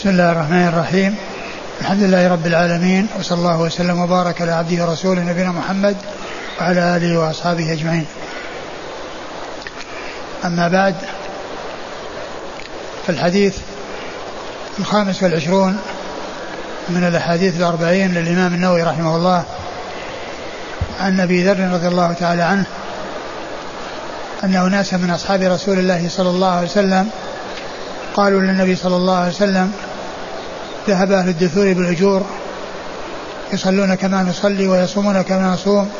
بسم الله الرحمن الرحيم. الحمد لله رب العالمين وصلى الله وسلم وبارك على عبده ورسوله نبينا محمد وعلى آله وأصحابه أجمعين. أما بعد فالحديث الخامس والعشرون من الأحاديث الأربعين للإمام النووي رحمه الله عن أبي ذر رضي الله تعالى عنه ان اناسا من أصحاب رسول الله صلى الله عليه وسلم قالوا للنبي صلى الله عليه وسلم ذهب أهل الدثور بالأجور يصلون كما نصلي ويصومون كما نصوم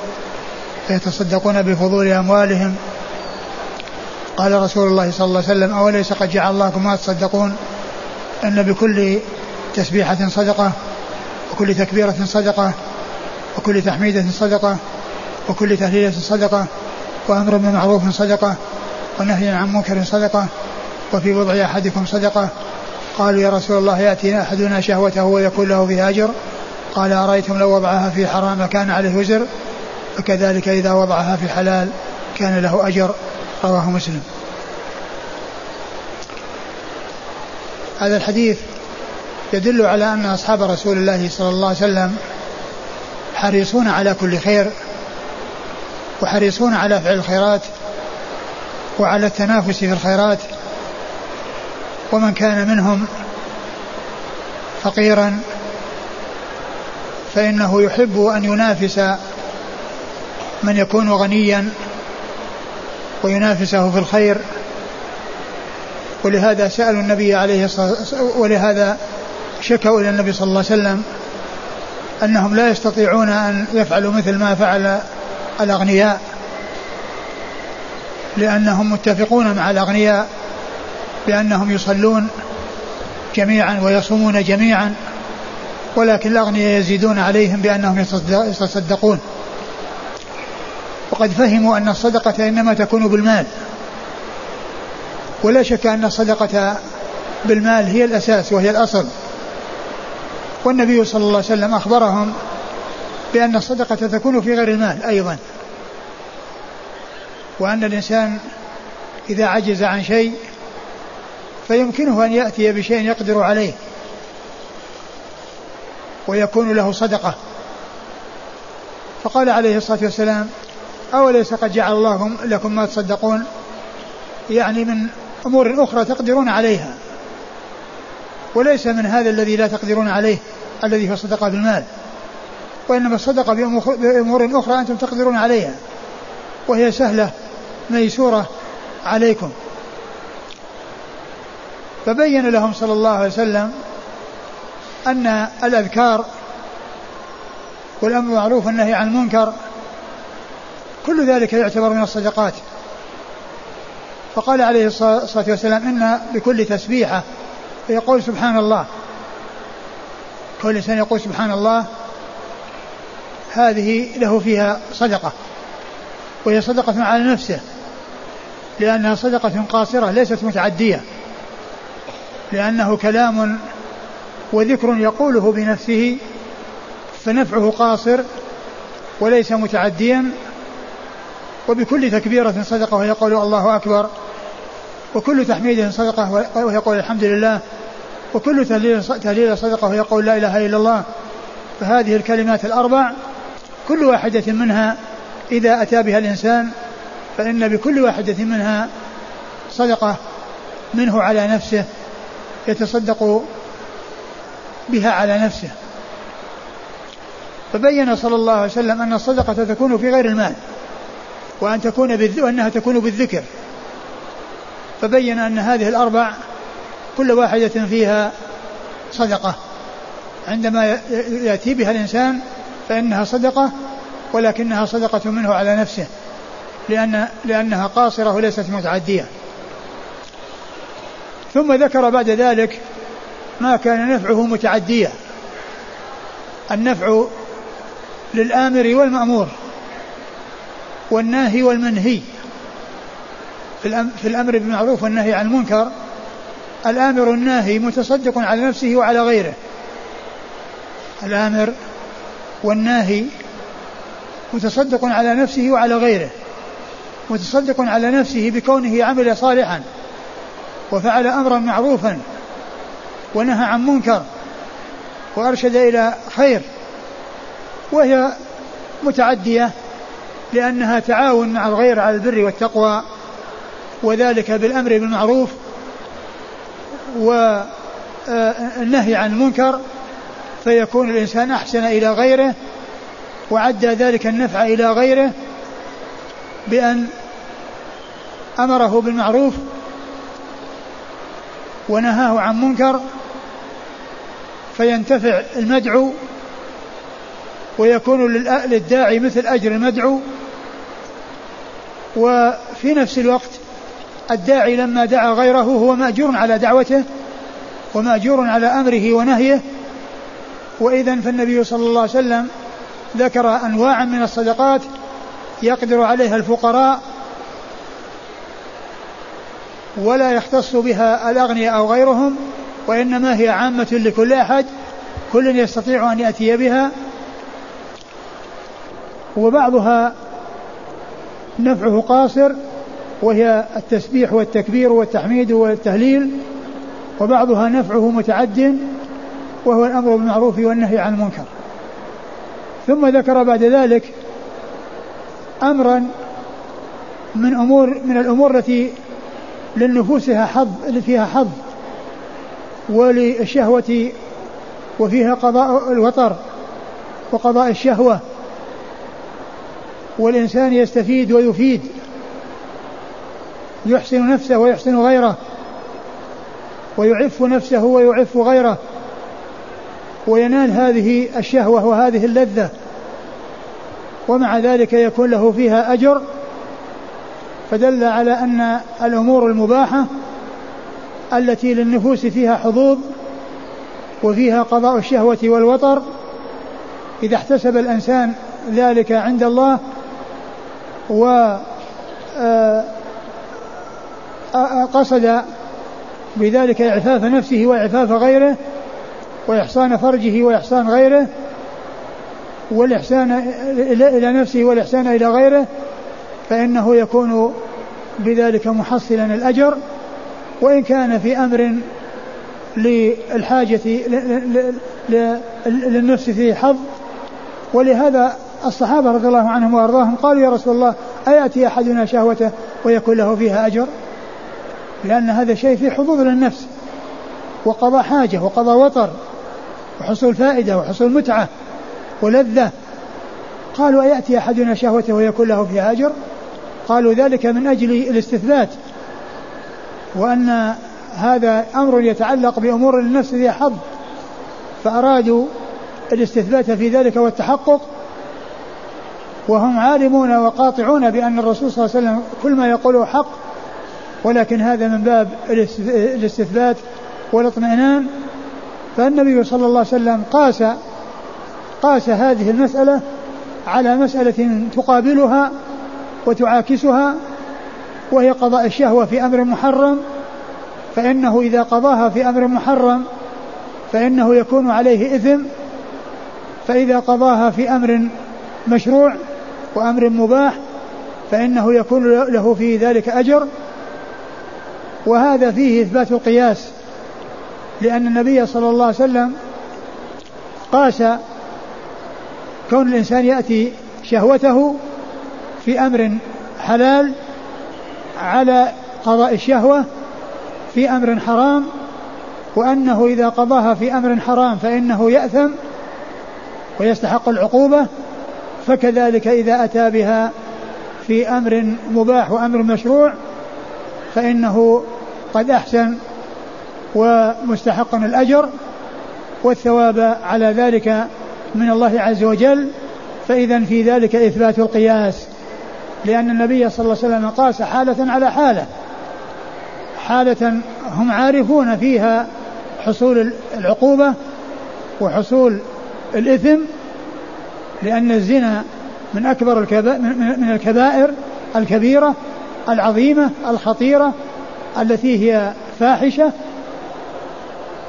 فيتصدقون بفضول أموالهم. قال رسول الله صلى الله عليه وسلم أوليس قد جعل الله ما تصدقون؟ أن بكل تسبيحة صدقة وكل تكبيرة صدقة وكل تحميدة صدقة وكل تهليلة صدقة وأمر بمعروف صدقة ونهي عن منكر صدقة وفي وضع أحدكم صدقة. قالوا يا رسول الله يأتي أحدنا شهوته ويكون له فيها أجر. قال أرأيتم لو وضعها في حرام كان عليه وزر؟ وكذلك إذا وضعها في حلال كان له أجر. رواه مسلم. هذا الحديث يدل على أن أصحاب رسول الله صلى الله عليه وسلم حريصون على كل خير وحريصون على فعل الخيرات وعلى التنافس في الخيرات ومن كان منهم فقيرا فإنه يحب أن ينافس من يكون غنيا وينافسه في الخير. ولهذا سألوا النبي عليه الصلاة ولهذا شكوا إلى النبي صلى الله عليه وسلم أنهم لا يستطيعون أن يفعلوا مثل ما فعل الأغنياء لأنهم متفقون مع الأغنياء بأنهم يصلون جميعا ويصومون جميعا ولكن الأغنياء يزيدون عليهم بأنهم يتصدقون. وقد فهموا أن الصدقة إنما تكون بالمال. ولا شك أن الصدقة بالمال هي الأساس وهي الأصل. والنبي صلى الله عليه وسلم أخبرهم بأن الصدقة تكون في غير المال أيضا. وأن الإنسان إذا عجز عن شيء فيمكنه أن يأتي بشيء يقدر عليه ويكون له صدقة. فقال عليه الصلاة والسلام أوليس قد جعل الله لكم ما تصدقون؟ يعني من أمور أخرى تقدرون عليها. وليس من هذا الذي لا تقدرون عليه الذي هو الصدقة بالمال. وإنما الصدقة بأمور أخرى أنتم تقدرون عليها. وهي سهلة ميسورة عليكم. فبين لهم صلى الله عليه وسلم أن الأذكار والأمر بالمعروف والنهي عن المنكر كل ذلك يعتبر من الصدقات. فقال عليه الصلاة والسلام إن بكل تسبيحة يقول سبحان الله. كل إنسان يقول سبحان الله هذه له فيها صدقة وهي صدقة على نفسه لأنها صدقة قاصرة ليست متعدية. لأنه كلام وذكر يقوله بنفسه فنفعه قاصر وليس متعديا وبكل تكبيرة صدقة ويقول الله أكبر وكل تحميد صدقة ويقول الحمد لله وكل تهليل صدقة ويقول لا إله إلا الله. فهذه الكلمات الأربع كل واحدة منها إذا أتى بها الإنسان فإن بكل واحدة منها صدقة منه على نفسه. يتصدق بها على نفسه. فبين صلى الله عليه وسلم أن الصدقة تكون في غير المال وأن تكون بالذ... وأنها تكون بالذكر. فبين أن هذه الأربع كل واحدة فيها صدقة. عندما يأتي بها الإنسان فإنها صدقة ولكنها صدقة منه على نفسه لأن لأنها قاصرة وليست متعدية. ثم ذكر بعد ذلك ما كان نفعه متعديا. النفع للآمر والمأمور والناهي والمنهي. في الأمر بالمعروف والنهي عن المنكر الآمر الناهي متصدق على نفسه وعلى غيره. الآمر والناهي متصدق على نفسه وعلى غيره. متصدق على نفسه بكونه عمل صالحا. وفعل أمرا معروفا ونهى عن منكر وأرشد إلى خير وهي متعدية لأنها تعاون مع الغير على البر والتقوى وذلك بالأمر بالمعروف والنهي عن المنكر فيكون الإنسان أحسن إلى غيره وعدى ذلك النفع إلى غيره بأن أمره بالمعروف ونهاه عن منكر فينتفع المدعو ويكون للداعي مثل أجر المدعو. وفي نفس الوقت الداعي لما دعا غيره هو مأجور على دعوته ومأجور على أمره ونهيه. وإذا فالنبي صلى الله عليه وسلم ذكر أنواعا من الصدقات يقدر عليها الفقراء ولا يختص بها الأغنياء أو غيرهم وإنما هي عامة لكل أحد. كل يستطيع أن يأتي بها. وبعضها نفعه قاصر وهي التسبيح والتكبير والتحميد والتهليل وبعضها نفعه متعد وهو الأمر بالمعروف والنهي عن المنكر. ثم ذكر بعد ذلك أمرا من أمور من الأمور التي للنفوسها حظ فيها حظ وللشهوة وفيها قضاء الوطر وقضاء الشهوة. والإنسان يستفيد ويفيد يحسن نفسه ويحسن غيره ويعف نفسه ويعف غيره. وينال هذه الشهوة وهذه اللذة. ومع ذلك يكون له فيها أجر فدل على أن الأمور المباحة التي للنفوس فيها حظوظ وفيها قضاء الشهوة والوطر إذا احتسب الإنسان ذلك عند الله و آه، قصد بذلك إعفاف نفسه وإعفاف غيره وإحصان فرجه وإحصان غيره والإحسان إلى نفسه والإحسان إلى غيره فإنه يكون بذلك محصلا الأجر وإن كان في أمر للحاجة للنفس فيه حظ. ولهذا الصحابة رضي الله عنهم وأرضاهم قالوا يا رسول الله أيأتي أحدنا شهوته ويكون له فيها أجر؟ لأن هذا شيء فيه حظوظ للنفس وقضاء حاجة وقضاء وطر وحصول فائدة وحصول متعة ولذة. قالوا أيأتي أحدنا شهوته ويكون له فيها أجر؟ قالوا ذلك من أجل الاستثبات وأن هذا أمر يتعلق بأمور النفس فيها حظ فأرادوا الاستثبات في ذلك والتحقق وهم عالمون وقاطعون بأن الرسول صلى الله عليه وسلم كل ما يقوله حق ولكن هذا من باب الاستثبات والاطمئنان فالنبي صلى الله عليه وسلم قاس قاس هذه المسألة على مسألة تقابلها وتعاكسها وهي قضاء الشهوة في أمر محرم فإنه إذا قضاها في أمر محرم فإنه يكون عليه إثم فإذا قضاها في أمر مشروع وأمر مباح فإنه يكون له في ذلك أجر. وهذا فيه إثبات القياس لأن النبي صلى الله عليه وسلم قاس كون الإنسان يأتي شهوته في أمر حلال على قضاء الشهوة في أمر حرام وأنه إذا قضاها في أمر حرام فإنه يأثم ويستحق العقوبة فكذلك إذا أتى بها في أمر مباح وأمر مشروع فإنه قد أحسن ومستحق الأجر والثواب على ذلك من الله عز وجل فإذا في ذلك إثبات القياس. لأن النبي صلى الله عليه وسلم قاس حالة على حالة. حالة هم عارفون فيها حصول العقوبة وحصول الإثم لأن الزنا من أكبر من الكبائر الكبيرة العظيمة الخطيرة التي هي فاحشة.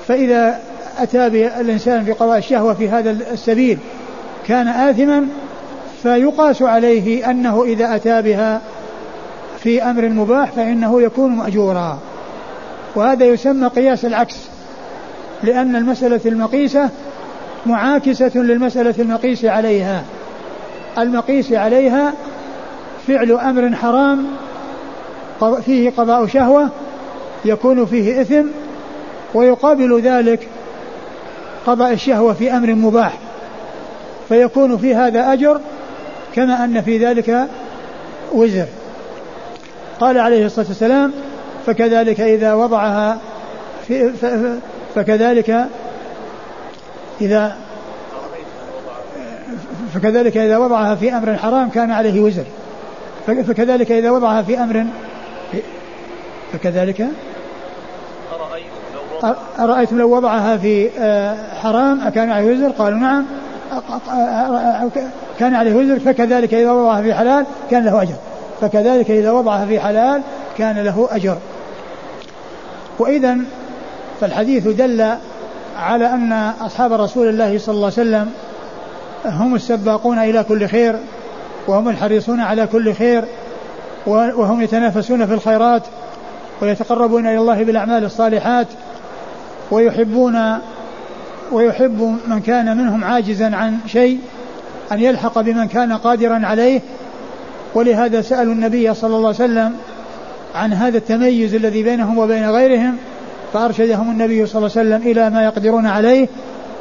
فإذا أتى الإنسان بقضاء الشهوة في هذا السبيل كان آثما فيقاس عليه أنه إذا أتى بها في أمر مباح فإنه يكون مأجورا. وهذا يسمى قياس العكس لأن المسألة المقيسة معاكسة للمسألة المقيس عليها. المقيس عليها فعل أمر حرام فيه قضاء شهوة يكون فيه إثم ويقابل ذلك قضاء الشهوة في أمر مباح فيكون في هذا أجر كما أن في ذلك وزر. قال عليه الصلاة والسلام فكذلك إذا وضعها في فكذلك إذا فكذلك إذا وضعها في أمر حرام كان عليه وزر. فكذلك إذا وضعها في أمر فكذلك أرأيتم لو وضعها في آه، حرام أكان عليه وزر؟ قالوا نعم. كان عليه وزر فكذلك إذا وضعها في حلال كان له أجر. فكذلك إذا وضعها في حلال كان له أجر. وإذا فالحديث دل على أن أصحاب رسول الله صلى الله عليه وسلم هم السباقون إلى كل خير وهم الحريصون على كل خير وهم يتنافسون في الخيرات ويتقربون إلى الله بالأعمال الصالحات ويحبون ويحب من كان منهم عاجزا عن شيء أن يلحق بمن كان قادرا عليه ولهذا سألوا النبي صلى الله عليه وسلم عن هذا التميز الذي بينهم وبين غيرهم فأرشدهم النبي صلى الله عليه وسلم إلى ما يقدرون عليه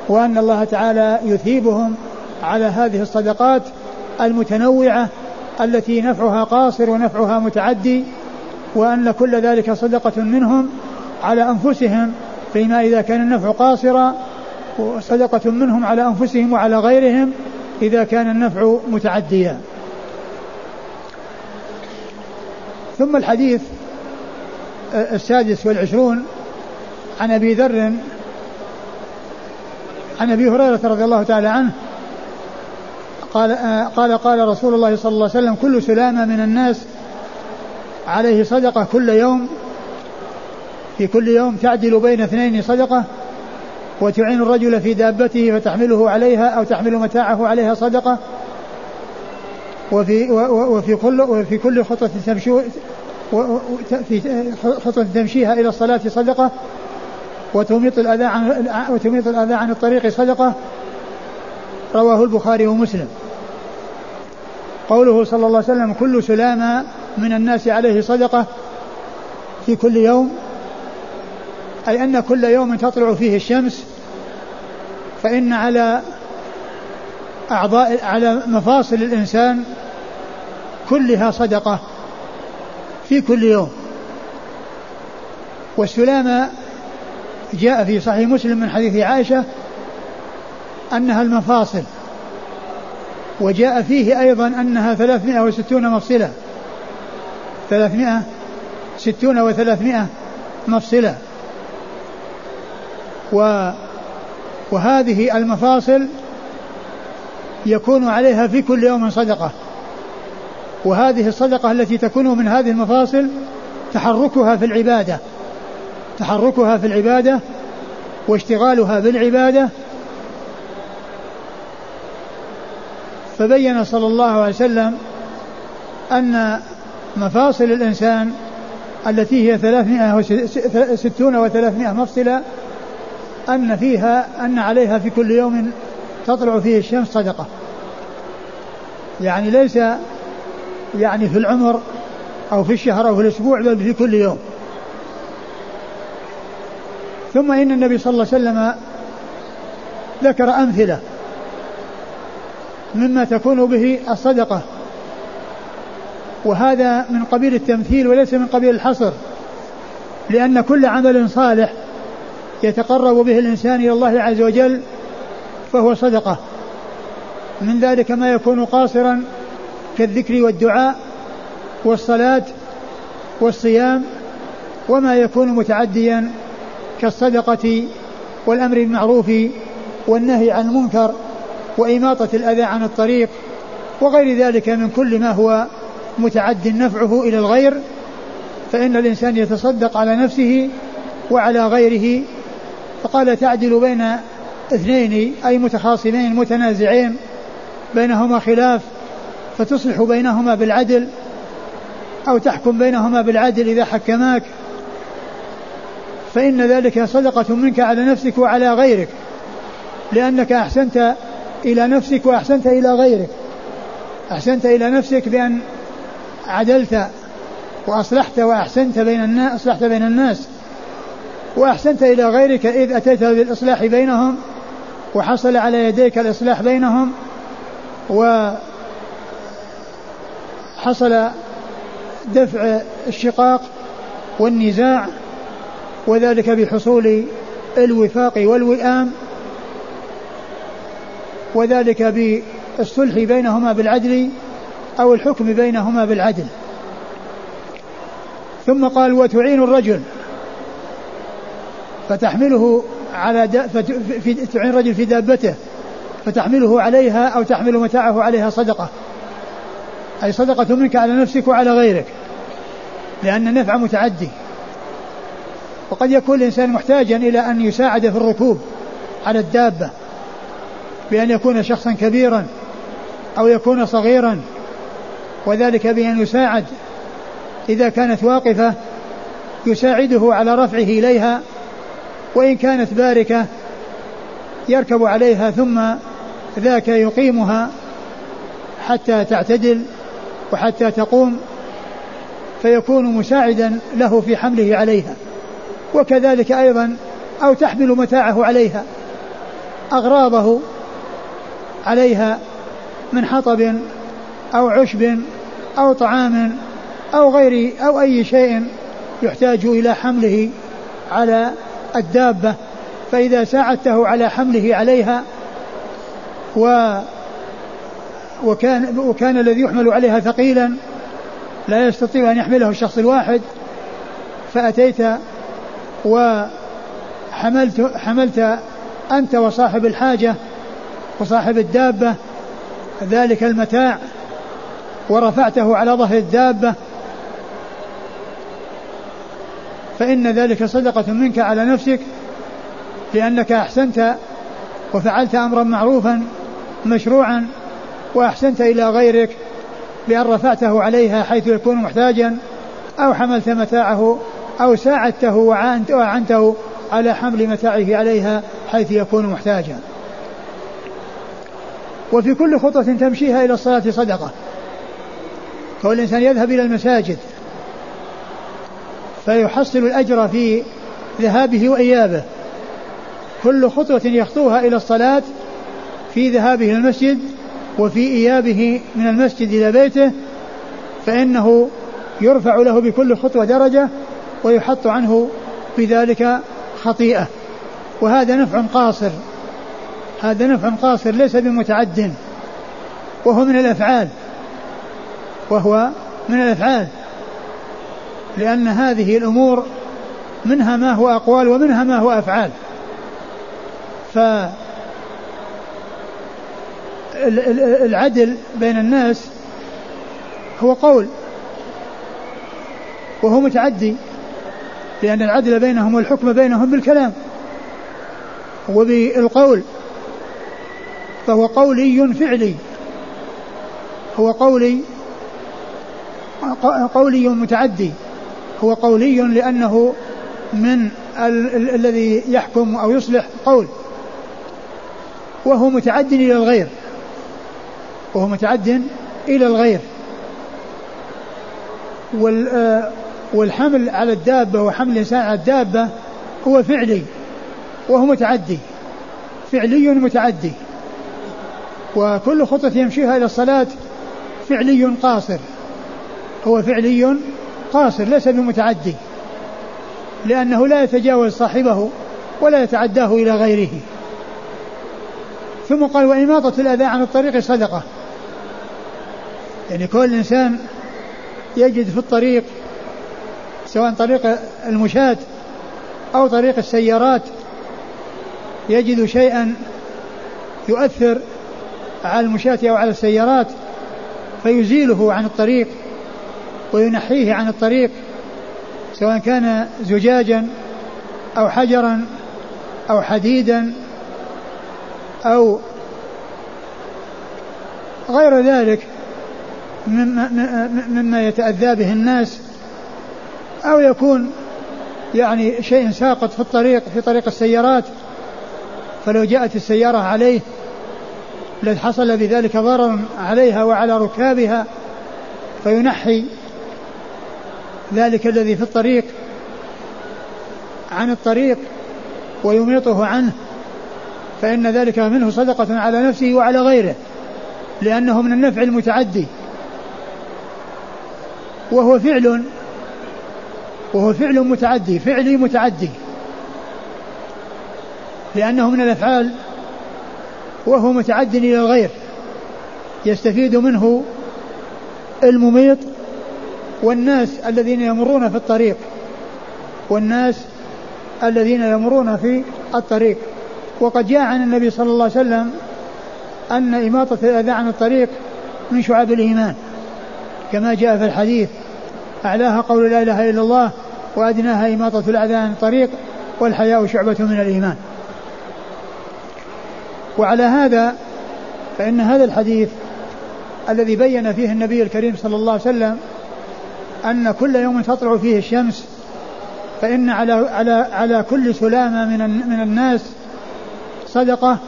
وأن الله تعالى يثيبهم على هذه الصدقات المتنوعة التي نفعها قاصر ونفعها متعدي وأن كل ذلك صدقة منهم على أنفسهم فيما إذا كان النفع قاصرا وصدقة منهم على أنفسهم وعلى غيرهم إذا كان النفع متعديا. ثم الحديث السادس والعشرون عن أبي ذر عن أبي هريرة رضي الله تعالى عنه قال قال قال رسول الله صلى الله عليه وسلم كل سلامة من الناس عليه صدقة كل يوم في كل يوم تعدل بين اثنين صدقة وتعين الرجل في دابته فتحمله عليها أو تحمل متاعه عليها صدقة. وفي وفي كل وفي كل خطوة تمشي في خطوة تمشيها إلى الصلاة صدقة. وتميط الأذى عن وتميط الأذى عن الطريق صدقة. رواه البخاري ومسلم. قوله صلى الله عليه وسلم كل سلامة من الناس عليه صدقة في كل يوم. أي أن كل يوم تطلع فيه الشمس فإن على أعضاء على مفاصل الإنسان كلها صدقة في كل يوم. والسلامة جاء في صحيح مسلم من حديث عائشة أنها المفاصل وجاء فيه أيضا أنها ثلاثمائة وستون مفصلة ثلاثمائة ستون وثلاثمائة مفصلة. و وهذه المفاصل يكون عليها في كل يوم صدقة. وهذه الصدقة التي تكون من هذه المفاصل تحركها في العبادة تحركها في العبادة واشتغالها بالعبادة. فبين صلى الله عليه وسلم أن مفاصل الإنسان التي هي ثلاثمائة وستون وثلاثمائة مفصلة أن فيها أن عليها في كل يوم تطلع فيه الشمس صدقة. يعني ليس يعني في العمر أو في الشهر أو في الأسبوع بل في كل يوم. ثم إن النبي صلى الله عليه وسلم ذكر أمثلة مما تكون به الصدقة. وهذا من قبيل التمثيل وليس من قبيل الحصر لأن كل عمل صالح يتقرب به الإنسان إلى الله عز وجل فهو صدقة. من ذلك ما يكون قاصرا كالذكر والدعاء والصلاة والصيام وما يكون متعديا كالصدقة والأمر بالمعروف والنهي عن المنكر وإماطة الأذى عن الطريق وغير ذلك من كل ما هو متعد نفعه إلى الغير فإن الإنسان يتصدق على نفسه وعلى غيره فقال تعدل بين اثنين أي متخاصمين متنازعين بينهما خلاف فتصلح بينهما بالعدل أو تحكم بينهما بالعدل إذا حكماك. فإن ذلك صدقة منك على نفسك وعلى غيرك لأنك أحسنت إلى نفسك وأحسنت إلى غيرك. أحسنت إلى نفسك بأن عدلت وأصلحت وأحسنت بين الناس أصلحت بين الناس. وأحسنت إلى غيرك إذ أتيت بالإصلاح بينهم وحصل على يديك الإصلاح بينهم وحصل دفع الشقاق والنزاع وذلك بحصول الوفاق والوئام وذلك بالصلح بينهما بالعدل أو الحكم بينهما بالعدل. ثم قال وتعين الرجل فتحمله على دا في تعين الرجل في دابته فتحمله عليها أو تحمل متاعه عليها صدقة. أي صدقة منك على نفسك وعلى غيرك لأن النفع متعدي. وقد يكون الإنسان محتاجا إلى أن يساعد في الركوب على الدابة بأن يكون شخصا كبيرا أو يكون صغيرا وذلك بأن يساعد. إذا كانت واقفة يساعده على رفعه إليها وإن كانت باركة يركب عليها ثم ذاك يقيمها حتى تعتدل وحتى تقوم فيكون مساعدا له في حمله عليها. وكذلك أيضا أو تحمل متاعه عليها أغراضه عليها من حطب أو عشب أو طعام أو غير أو أي شيء يحتاج إلى حمله على الدابة فإذا ساعدته على حمله عليها و وكان وكان الذي يحمل عليها ثقيلا لا يستطيع أن يحمله الشخص الواحد فأتيت وحملت حملت أنت وصاحب الحاجة وصاحب الدابة ذلك المتاع ورفعته على ظهر الدابة فإن ذلك صدقة منك على نفسك لأنك أحسنت وفعلت أمرا معروفا مشروعا وأحسنت إلى غيرك بأن رفعته عليها حيث يكون محتاجا أو حملت متاعه أو ساعدته وأعنته على حمل متاعه عليها حيث يكون محتاجا. وفي كل خطوة تمشيها إلى الصلاة صدقة. كون الإنسان يذهب إلى المساجد فيحصل الأجر في ذهابه وإيابه. كل خطوة يخطوها إلى الصلاة في ذهابه المسجد وفي إيابه من المسجد إلى بيته فإنه يرفع له بكل خطوة درجة ويحط عنه بذلك خطيئة. وهذا نفع قاصر. هذا نفع قاصر ليس بمتعد وهو من الأفعال. وهو من الأفعال. لأن هذه الأمور منها ما هو أقوال ومنها ما هو أفعال. ف العدل بين الناس هو قول وهو متعدي لأن العدل بينهم والحكم بينهم بالكلام وبالقول. فهو قولي فعلي. هو قولي قولي متعدي. هو قولي لأنه من ال- ال- الذي يحكم أو يصلح قول. وهو متعد إلى الغير. وهو متعد إلى الغير. وال والحمل على الدابة وحمل الإنسان على الدابة هو فعلي. وهو متعدي. فعلي متعدي. وكل خطوة يمشيها إلى الصلاة فعلي قاصر. هو فعلي قاصر ليس بمتعدي لأنه لا يتجاوز صاحبه ولا يتعداه إلى غيره. ثم قال وإماطة الأذى عن الطريق صدقة. يعني كل إنسان يجد في الطريق سواء طريق المشاة أو طريق السيارات يجد شيئا يؤثر على المشاة أو على السيارات فيزيله عن الطريق. وينحيه عن الطريق سواء كان زجاجا أو حجرا أو حديدا أو غير ذلك مما, يتأذى به الناس أو يكون يعني شيء ساقط في الطريق في طريق السيارات فلو جاءت السيارة عليه لحصل بذلك ضرر عليها وعلى ركابها فينحي ذلك الذي في الطريق عن الطريق ويميطه عنه فإن ذلك منه صدقة على نفسه وعلى غيره لأنه من النفع المتعدي. وهو فعل وهو فعل متعدي فعلي متعدي لأنه من الأفعال وهو متعد إلى الغير يستفيد منه المميط والناس الذين يمرون في الطريق. والناس الذين يمرون في الطريق. وقد جاء عن النبي صلى الله عليه وسلم أن إماطة الأذى عن الطريق من شعب الإيمان. كما جاء في الحديث أعلاها قول لا إله إلا الله وأدناها إماطة الأذى عن الطريق والحياء شعبة من الإيمان. وعلى هذا فإن هذا الحديث الذي بين فيه النبي الكريم صلى الله عليه وسلم أن كل يوم تطلع فيه الشمس فإن على على على كل سلامة من من الناس صدقة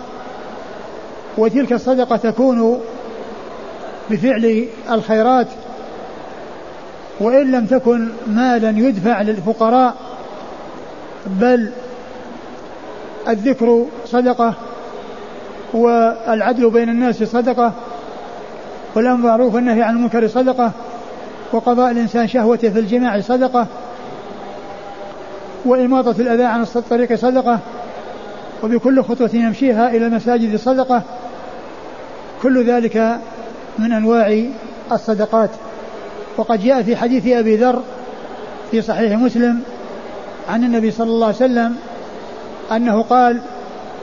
وتلك الصدقة تكون بفعل الخيرات وإن لم تكن مالا يدفع للفقراء بل الذكر صدقة والعدل بين الناس صدقة والأمر معروف والنهي عن المنكر صدقة. وقضاء الإنسان شهوته في الجماع صدقة وإماطة الأذى عن الطريق صدقة وبكل خطوة يمشيها إلى المساجد صدقة كل ذلك من أنواع الصدقات. وقد جاء في حديث أبي ذر في صحيح مسلم عن النبي صلى الله عليه وسلم أنه قال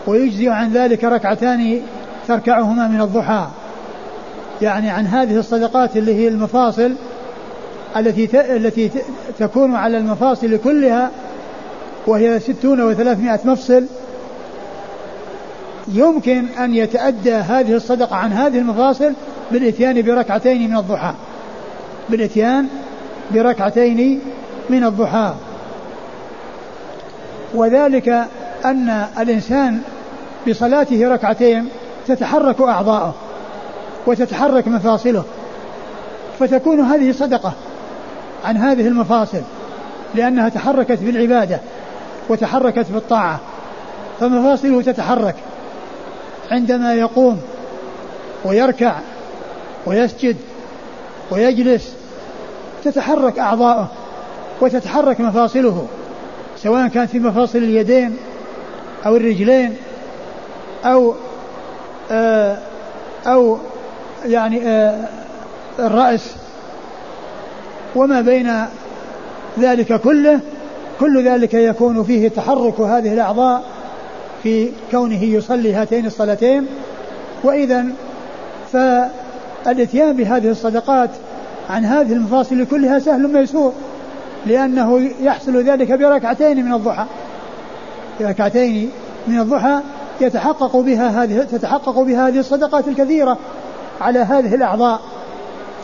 ويجزي عن ذلك ركعتان تركعهما من الضحى. يعني عن هذه الصدقات اللي هي المفاصل التي التي تكون على المفاصل كلها وهي ستون وثلاثمائة مفصل يمكن أن يتأدى هذه الصدقة عن هذه المفاصل بالإتيان بركعتين من الضحى. بالإتيان بركعتين من الضحى. وذلك أن الإنسان بصلاته ركعتين تتحرك أعضاؤه وتتحرك مفاصله فتكون هذه صدقة. عن هذه المفاصل لأنها تحركت بالعبادة وتحركت بالطاعة. فمفاصله تتحرك عندما يقوم ويركع ويسجد ويجلس تتحرك أعضاؤه وتتحرك مفاصله سواء كانت في مفاصل اليدين أو الرجلين أو آه أو يعني آه الرأس. وما بين ذلك كله كل ذلك يكون فيه تحرك هذه الأعضاء في كونه يصلي هاتين الصلاتين. وإذا فالإتيان بهذه الصدقات عن هذه المفاصل كلها سهل ميسور لأنه يحصل ذلك بركعتين من الضحى. بركعتين من الضحى يتحقق بها هذه تتحقق بها هذه الصدقات الكثيرة على هذه الأعضاء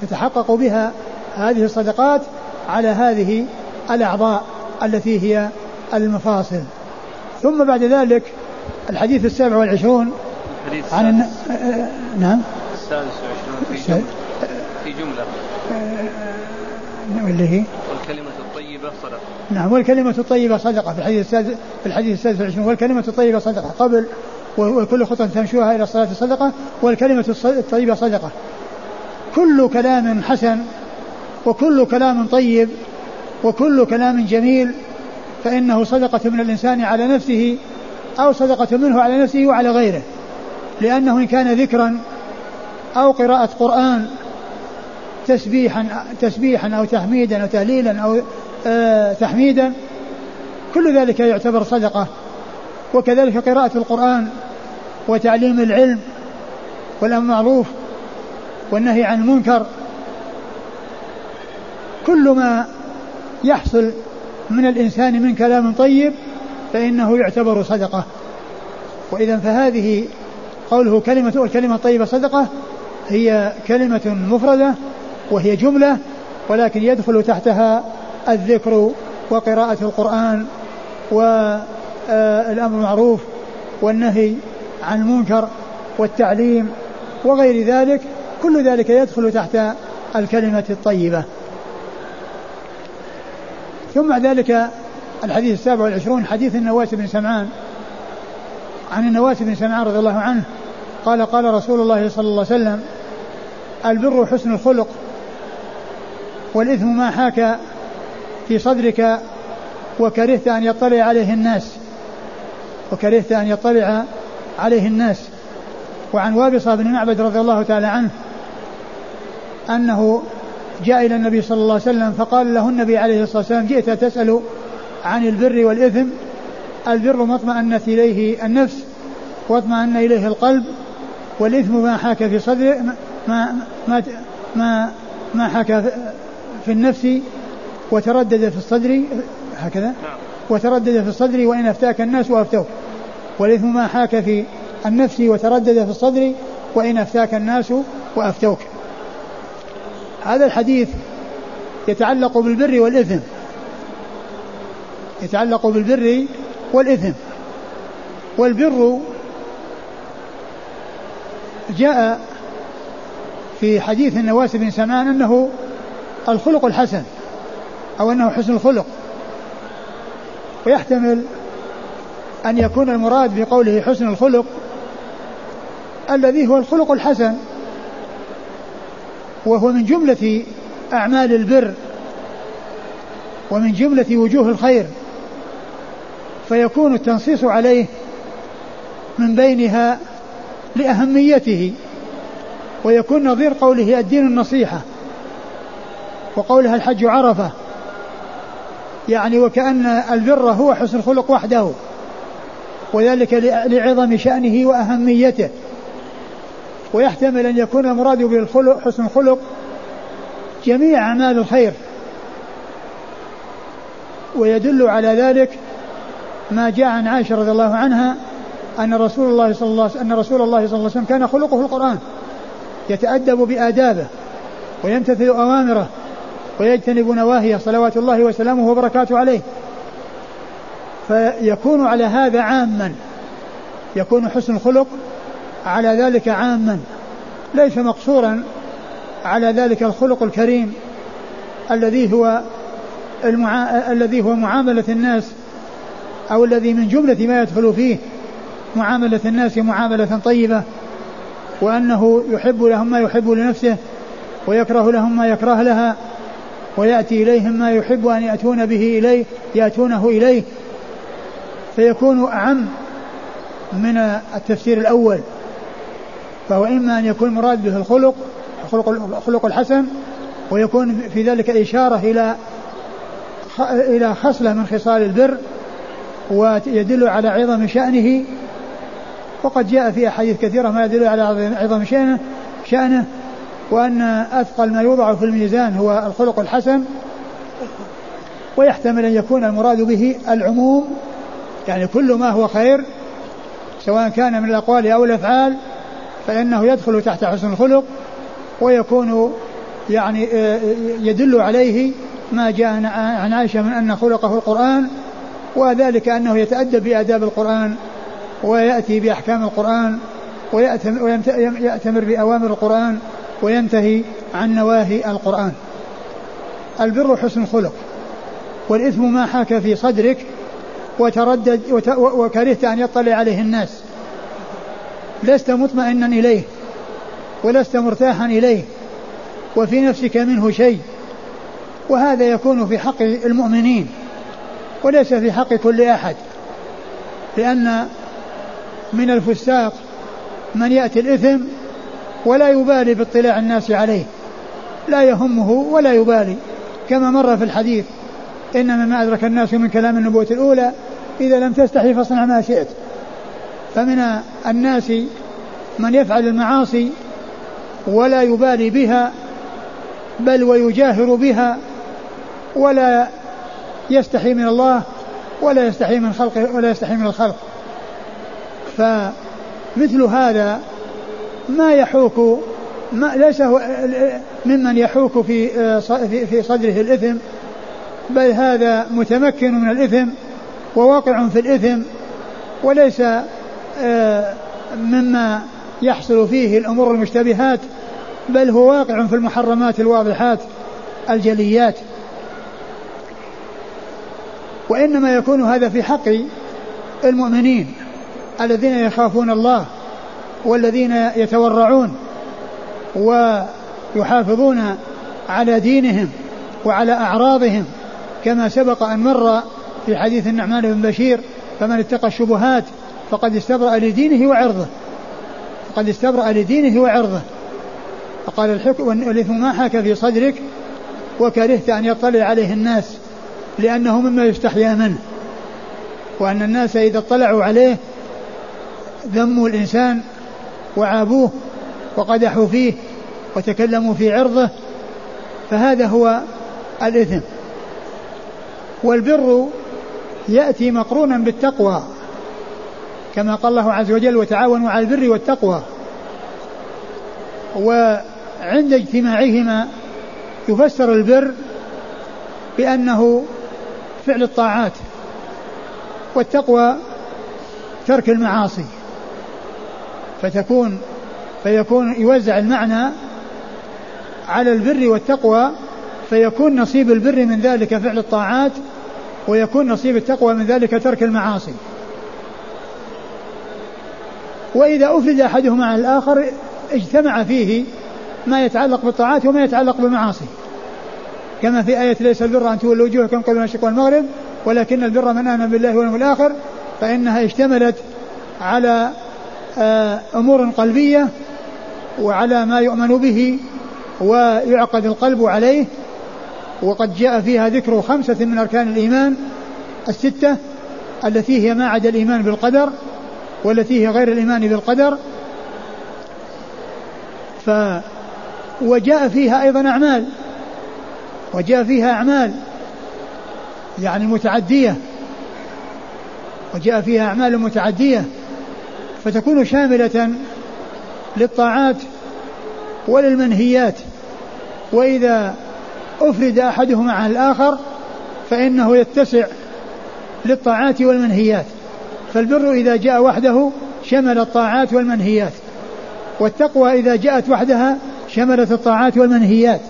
تتحقق بها هذه الصدقات على هذه الأعضاء التي هي المفاصل. ثم بعد ذلك الحديث السابع والعشرون عن الن... نعم. السادس والعشرون في جملة. في جملة. واللي هي؟ والكلمة الطيبة صدقة. نعم والكلمة الطيبة صدقة. في الحديث السادس في الحديث السادس والعشرون والكلمة الطيبة صدقة قبل وكل خطوة تمشوها إلى الصلاة صدقة والكلمة الطيبة صدقة. كل كلام حسن وكل كلام طيب وكل كلام جميل فإنه صدقة من الإنسان على نفسه أو صدقة منه على نفسه وعلى غيره. لأنه إن كان ذكرا أو قراءة قرآن تسبيحا تسبيحا أو تحميدا أو تهليلا أو آه تحميدا كل ذلك يعتبر صدقة. وكذلك قراءة القرآن وتعليم العلم والأمر معروف والنهي عن المنكر كل ما يحصل من الإنسان من كلام طيب فإنه يعتبر صدقة. وإذا فهذه قوله كلمة والكلمة الطيبة صدقة هي كلمة مفردة وهي جملة ولكن يدخل تحتها الذكر وقراءة القرآن والأمر بالمعروف والنهي عن المنكر والتعليم وغير ذلك كل ذلك يدخل تحت الكلمة الطيبة. ثم ذلك الحديث السابع والعشرون حديث النواس بن سمعان. عن النواس بن سمعان رضي الله عنه قال قال رسول الله صلى الله عليه وسلم البر حسن الخلق والإثم ما حاك في صدرك وكرهت أن يطلع عليه الناس وكرهت أن يطلع عليه الناس. وعن وابصة بن معبد رضي الله تعالى عنه أنه جاء إلى النبي صلى الله عليه وسلم فقال له النبي عليه الصلاة والسلام جئت تسأل عن البر والإثم البر ما اطمأنت إليه النفس واطمأن إليه القلب والإثم ما حاك في صدر ما ما ما ما حاك في النفس وتردد في الصدر هكذا نعم. وتردد في الصدر وإن أفتاك الناس وأفتوك والإثم ما حاك في النفس وتردد في الصدر وإن أفتاك الناس وأفتوك هذا الحديث يتعلق بالبر والإثم. يتعلق بالبر والإثم. والبر جاء في حديث النواس بن سمان أنه الخلق الحسن أو أنه حسن الخلق. ويحتمل أن يكون المراد بقوله حسن الخلق الذي هو الخلق الحسن. وهو من جملة أعمال البر ومن جملة وجوه الخير فيكون التنصيص عليه من بينها لأهميته ويكون نظير قوله الدين النصيحة وقولها الحج عرفة يعني وكأن البر هو حسن الخلق وحده وذلك لعظم شأنه وأهميته. ويحتمل أن يكون المراد بالخلق حسن الخلق جميع أعمال الخير. ويدل على ذلك ما جاء عن عائشة رضي الله عنها أن رسول الله صلى الله أن رسول الله صلى الله عليه وسلم كان خلقه القرآن يتأدب بآدابه ويمتثل أوامره ويجتنب نواهيه صلوات الله وسلامه وبركاته عليه. فيكون على هذا عاما يكون حسن الخلق على ذلك عاما ليس مقصورا على ذلك الخلق الكريم الذي هو المعا... الذي هو معاملة الناس أو الذي من جملة ما يدخل فيه معاملة الناس معاملة طيبة وأنه يحب لهم ما يحب لنفسه ويكره لهم ما يكره لها ويأتي إليهم ما يحب أن يأتون به إليه يأتونه إليه. فيكون أعم من التفسير الأول. فهو إما أن يكون مراد به الخلق خلق الخلق الحسن ويكون في ذلك إشارة إلى إلى خصلة من خصال البر ويدل على عظم شأنه. وقد جاء في أحاديث كثيرة ما يدل على عظم شأنه شأنه وأن أثقل ما يوضع في الميزان هو الخلق الحسن. ويحتمل أن يكون المراد به العموم يعني كل ما هو خير سواء كان من الأقوال أو الأفعال. فإنه يدخل تحت حسن الخلق ويكون يعني آه، يدل عليه ما جاء عن عائشة من أن خلقه القرآن وذلك أنه يتأدب بآداب القرآن ويأتي بأحكام القرآن ويأتمر بأوامر القرآن وينتهي عن نواهي القرآن. البر حسن الخلق والإثم ما حاك في صدرك وتردد وكرهت أن يطلع عليه الناس. لست مطمئنا إليه ولست مرتاحا إليه وفي نفسك منه شيء وهذا يكون في حق المؤمنين وليس في حق كل أحد لأن من الفساق من يأتي الإثم ولا يبالي باطلاع الناس عليه لا يهمه ولا يبالي كما مر في الحديث إن مما أدرك الناس من كلام النبوة الأولى إذا لم تستحي فاصنع ما شئت. فمن الناس من يفعل المعاصي ولا يبالي بها بل ويجاهر بها ولا يستحي من الله ولا يستحي من خلقه ولا يستحي من الخلق. فمثل هذا ما يحوك ما ليس هو ممن يحوك في في صدره الإثم بل هذا متمكن من الإثم وواقع في الإثم وليس مما يحصل فيه الأمور المشتبهات بل هو واقع في المحرمات الواضحات الجليات. وإنما يكون هذا في حق المؤمنين الذين يخافون الله والذين يتورعون ويحافظون على دينهم وعلى أعراضهم كما سبق أن مر في حديث النعمان بن بشير فمن اتقى الشبهات فقد استبرأ لدينه وعرضه. فقد استبرأ لدينه وعرضه. فقال الحكم والإثم ما حاك في صدرك وكرهت أن يطلع عليه الناس لأنه مما يستحيا منه. وأن الناس إذا اطلعوا عليه ذموا الإنسان وعابوه وقدحوا فيه وتكلموا في عرضه فهذا هو الإثم. والبر يأتي مقرونا بالتقوى. كما قال الله عز وجل وتعاونوا على البر والتقوى. وعند اجتماعهما يفسر البر بأنه فعل الطاعات والتقوى ترك المعاصي. فتكون فيكون يوزع المعنى على البر والتقوى فيكون نصيب البر من ذلك فعل الطاعات ويكون نصيب التقوى من ذلك ترك المعاصي. وإذا أفرد أحدهما عن الآخر اجتمع فيه ما يتعلق بالطاعات وما يتعلق بالمعاصي. كما في آية ليس البر أن تولوا وجوهكم قبل المشرق والمغرب ولكن البر من آمن بالله واليوم الآخر فإنها اشتملت على آه، أمور قلبية وعلى ما يؤمن به ويعقد القلب عليه. وقد جاء فيها ذكر خمسة من أركان الإيمان الستة التي هي ما عدا الإيمان بالقدر والتي هي غير الإيمان بالقدر ف وجاء فيها أيضا أعمال وجاء فيها أعمال يعني متعدية وجاء فيها أعمال متعدية فتكون شاملة للطاعات وللمنهيات وإذا أفرد أحدهما عن الآخر فإنه يتسع للطاعات والمنهيات. فالبر إذا جاء وحده شمل الطاعات والمنهيات والتقوى إذا جاءت وحدها شملت الطاعات والمنهيات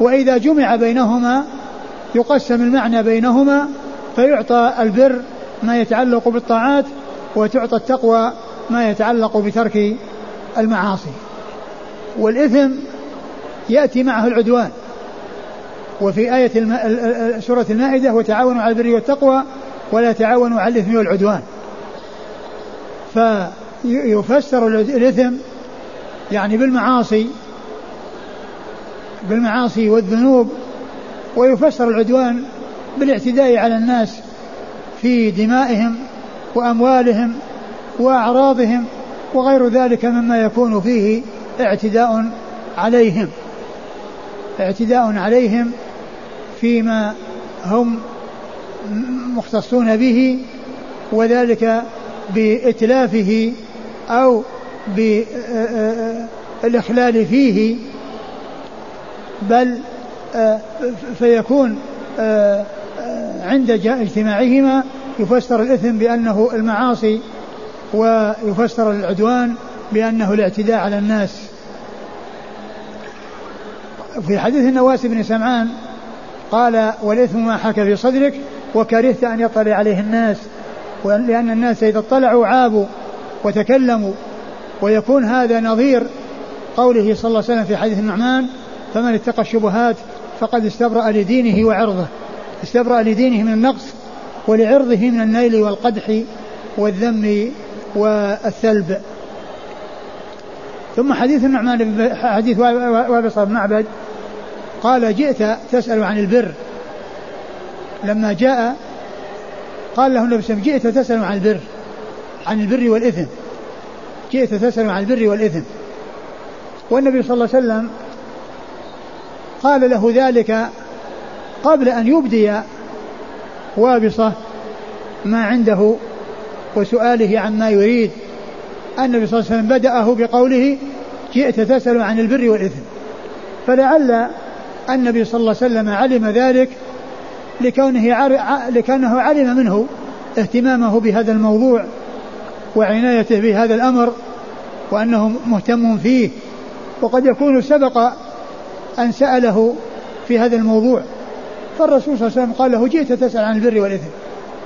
وإذا جمع بينهما يقسم المعنى بينهما فيعطى البر ما يتعلق بالطاعات وتعطى التقوى ما يتعلق بترك المعاصي والإثم يأتي معه العدوان وفي آية. سورة المائدة وتعاونوا على البر والتقوى ولا تعاونوا على الإثم والعدوان فيفسر الإثم يعني بالمعاصي بالمعاصي والذنوب ويفسر العدوان بالاعتداء على الناس في دمائهم وأموالهم وأعراضهم وغير ذلك مما يكون فيه اعتداء عليهم اعتداء عليهم فيما هم مختصون به وذلك بإتلافه أو بالإخلال فيه بل آه، فيكون آه، عند اجتماعهما يفسر الإثم بأنه المعاصي ويفسر العدوان بأنه الاعتداء على الناس. في حديث النواس بن سمعان قال والإثم ما حك في صدرك وكرهت أن يطلع عليه الناس لأن الناس إذا اطلعوا عابوا وتكلموا ويكون هذا نظير قوله صلى الله عليه وسلم في حديث النعمان فمن اتقى الشبهات فقد استبرأ لدينه وعرضه. استبرأ لدينه من النقص ولعرضه من النيل والقدح والذم والثلب. ثم حديث النعمان حديث وابصر بن معبد قال جئت تسأل عن البر. لما جاء قال له النبي صلى الله عليه وسلم جئت تسأل عن البر عن البر والإثم. جئت تسأل عن البر والإثم. والنبي صلى الله عليه وسلم قال له ذلك قبل أن يبدي وابصة ما عنده وسؤاله عما يريد. النبي صلى الله عليه وسلم بدأه بقوله جئت تسأل عن البر والإثم. فلعل النبي صلى الله عليه وسلم علم ذلك لكونه لكونه علم منه اهتمامه بهذا الموضوع وعنايته بهذا الأمر وأنه مهتم فيه. وقد يكون سبق أن سأله في هذا الموضوع فالرسول صلى الله عليه وسلم قال له جئت تسأل عن البر والإثم.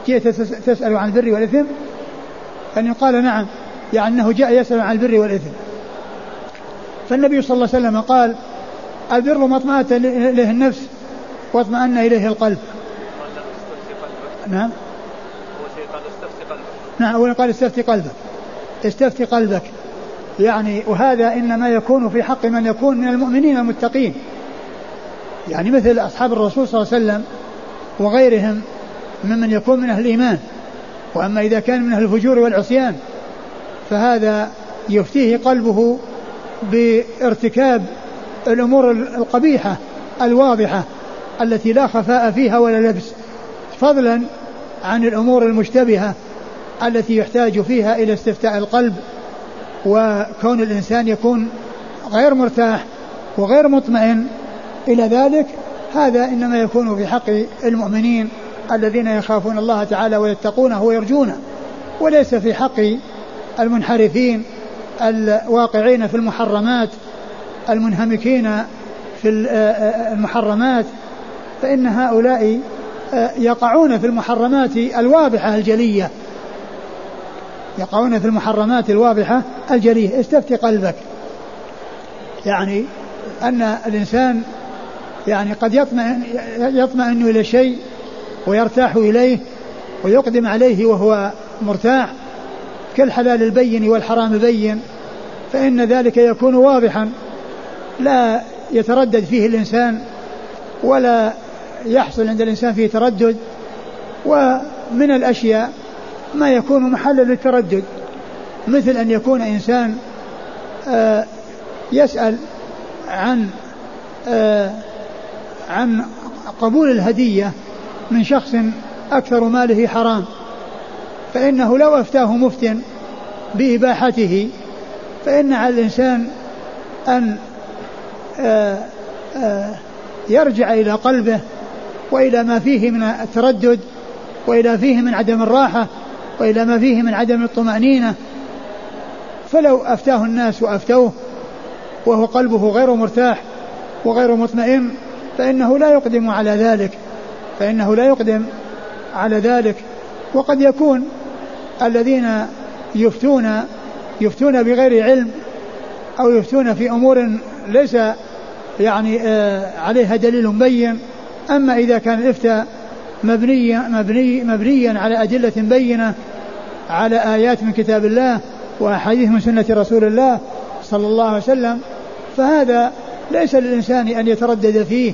جئت تسأل عن البر والإثم؟ يعني قال نعم يعني أنه جاء يسأل عن البر والإثم. فالنبي صلى الله عليه وسلم قال البر ما اطمأنت إليه النفس واطمأن إليه القلب. نعم. نعم أولا قال استفتي قلبك. استفتي قلبك. يعني وهذا إنما يكون في حق من يكون من المؤمنين المتقين. يعني مثل أصحاب الرسول صلى الله عليه وسلم وغيرهم ممن يكون من أهل الإيمان. وأما إذا كان من أهل الفجور والعصيان فهذا يفتيه قلبه بارتكاب الأمور القبيحة الواضحة التي لا خفاء فيها ولا لبس. فضلا عن الأمور المشتبهة التي يحتاج فيها إلى استفتاء القلب وكون الإنسان يكون غير مرتاح وغير مطمئن. إلى ذلك هذا إنما يكون في حق المؤمنين الذين يخافون الله تعالى ويتقونه ويرجونه وليس في حق المنحرفين الواقعين في المحرمات المنهمكين في المحرمات. فإن هؤلاء يقعون في المحرمات الواضحة الجلية. يقعون في المحرمات الواضحة الجلية. استفتي قلبك؟ يعني أن الإنسان يعني قد يطمئن يطمئن إلى شيء ويرتاح إليه ويقدم عليه وهو مرتاح. كالحلال البين والحرام البين فإن ذلك يكون واضحا. لا يتردد فيه الإنسان ولا يحصل عند الإنسان فيه تردد ومن الأشياء ما يكون محلا للتردد مثل أن يكون إنسان آه، يسأل عن آه، عن قبول الهدية من شخص أكثر ماله حرام فإنه لو أفتاه مفتن بإباحته فإن على الإنسان أن آه، يرجع إلى قلبه وإلى ما فيه من التردد وإلى فيه من عدم الراحة وإلى ما فيه من عدم الطمأنينة. فلو أفتاه الناس وأفتوه وهو قلبه غير مرتاح وغير مطمئن فإنه لا يقدم على ذلك. فإنه لا يقدم على ذلك. وقد يكون الذين يفتون يفتون بغير علم أو يفتون في أمور ليس يعني آه عليها دليل بين أما إذا كان الإفتاء مبنيا مبني مبنيا على أدلة بينة على آيات من كتاب الله وأحاديث من سنة رسول الله صلى الله عليه وسلم فهذا ليس للإنسان أن يتردد فيه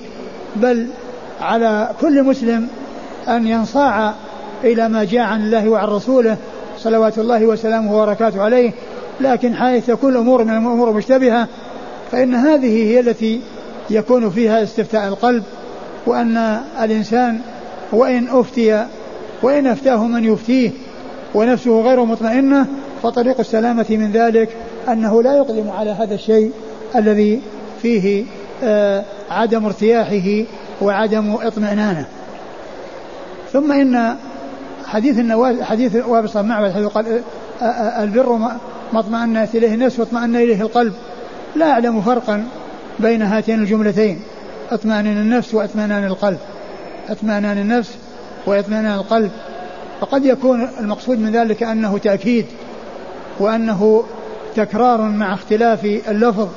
بل على كل مسلم أن ينصاع إلى ما جاء عن الله وعن رسوله صلوات الله وسلامه وبركاته عليه. لكن حيث تكون الأمور من الأمور مشتبهة فإن هذه هي التي يكون فيها استفتاء القلب وأن الإنسان وإن أفتي وإن أفتاه من يفتيه ونفسه غير مطمئنة فطريق السلامة من ذلك أنه لا يقدم على هذا الشيء الذي فيه آه عدم ارتياحه وعدم اطمئنانه. ثم إن حديث النواس حديث وابص بن معبد حيث قال آه، آه، البر ما اطمأنت إليه النفس واطمأن إليه القلب. لا أعلم فرقا بين هاتين الجملتين. اطمئنان النفس واطمئنان القلب. اطمئنان النفس واطمئنان القلب. فقد يكون المقصود من ذلك أنه تأكيد وأنه تكرار مع اختلاف اللفظ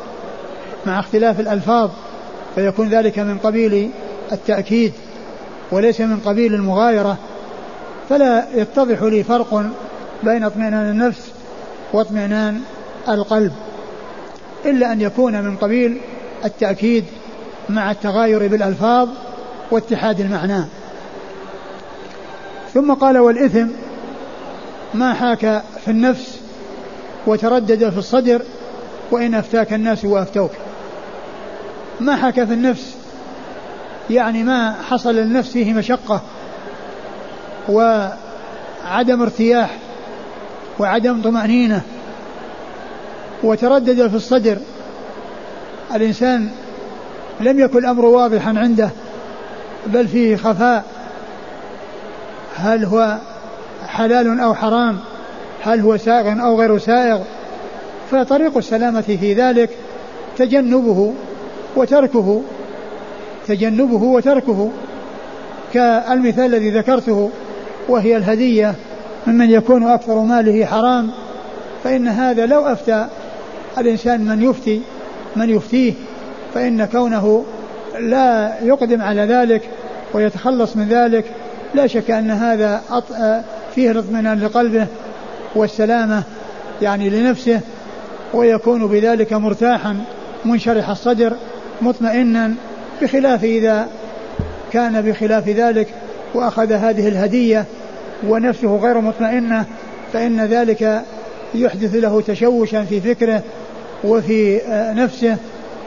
مع اختلاف الألفاظ. فيكون ذلك من قبيل التأكيد وليس من قبيل المغايرة. فلا يتضح لي فرق بين اطمئنان النفس واطمئنان القلب إلا أن يكون من قبيل التأكيد مع التغاير بالألفاظ واتحاد المعنى. ثم قال والإثم ما حاك في النفس وتردد في الصدر وإن أفتاك الناس وأفتوك. ما حاك في النفس يعني ما حصل للنفس فيه مشقة وعدم ارتياح وعدم طمأنينة وتردد في الصدر. الإنسان لم يكن الأمر واضحا عنده بل فيه خفاء. هل هو حلال أو حرام؟ هل هو سائغ أو غير سائغ فطريق السلامة في ذلك تجنبه وتركه تجنبه وتركه كالمثال الذي ذكرته وهي الهدية ممن يكون أكثر ماله حرام فإن هذا لو أفتى الإنسان من يفتي من يفتيه فإن كونه لا يقدم على ذلك ويتخلص من ذلك لا شك أن هذا فيه الاطمئنان لقلبه والسلامة يعني لنفسه ويكون بذلك مرتاحا منشرح الصدر مطمئنا بخلاف إذا كان بخلاف ذلك وأخذ هذه الهدية ونفسه غير مطمئنة فإن ذلك يحدث له تشوشا في فكره وفي آه، نفسه.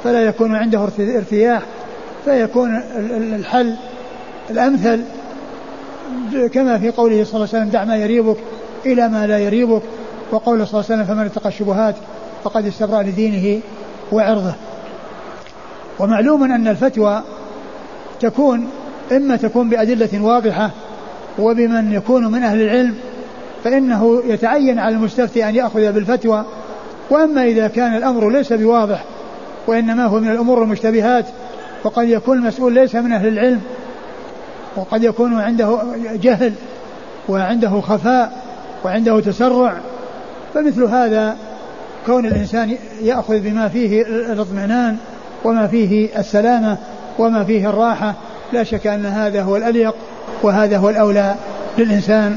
فلا يكون عنده ارتياح فيكون الحل الأمثل. كما في قوله صلى الله عليه وسلم دع ما يريبك إلى ما لا يريبك وقوله صلى الله عليه وسلم فمن اتقى الشبهات فقد استبرأ لدينه وعرضه. ومعلوم أن الفتوى تكون إما تكون بأدلة واضحة وبمن يكون من أهل العلم فإنه يتعين على المستفتي أن يأخذ بالفتوى. وأما إذا كان الأمر ليس بواضح وإنما هو من الأمور المشتبهات وقد يكون المسؤول ليس من أهل العلم وقد يكون عنده جهل وعنده خفاء وعنده تسرع فمثل هذا كون الإنسان يأخذ بما فيه الاطمئنان وما فيه السلامة وما فيه الراحة لا شك أن هذا هو الأليق وهذا هو الأولى للإنسان.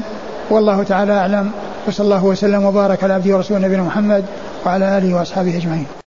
والله تعالى أعلم وصلى الله وسلم وبارك على عبده ورسوله نبينا محمد وعلى آله وأصحابه أجمعين.